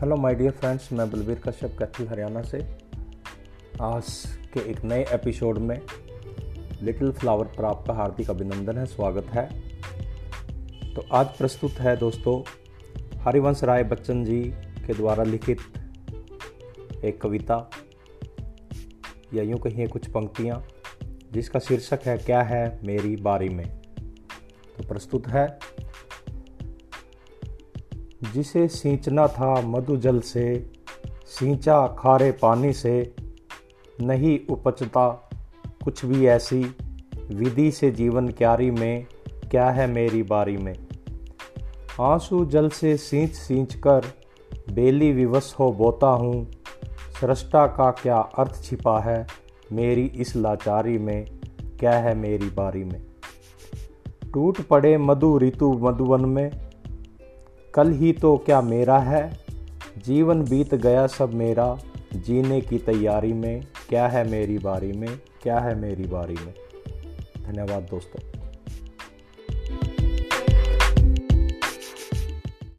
Hello my dear friends मैं बलबीर कश्यप कैथल हरियाणा से। आज के एक नए एपिसोड में लिटिल फ्लावर पर आपका हार्दिक अभिनंदन है, स्वागत है। तो आज प्रस्तुत है दोस्तों, हरिवंश राय बच्चन जी के द्वारा लिखित एक कविता, या यूँ कहिए कुछ पंक्तियाँ, जिसका शीर्षक है, क्या है मेरी बारी में? तो प्रस्तुत है जिसे सींचना था मधु जल से, सींचा खारे पानी से, नहीं उपजता कुछ भी ऐसी विधि से जीवन क्यारी में, क्या है मेरी बारी में? आँसू जल से सींच सींच कर बेली विवश हो बोता हूँ, सृष्टा का क्या अर्थ छिपा है मेरी इस लाचारी में, क्या है मेरी बारी में? टूट पड़े मधु ऋतु मधुवन में कल ही तो क्या मेरा है? जीवन बीत गया सब मेरा। जीने की तैयारी में क्या है मेरी बारी में? क्या है मेरी बारी में? धन्यवाद दोस्तों।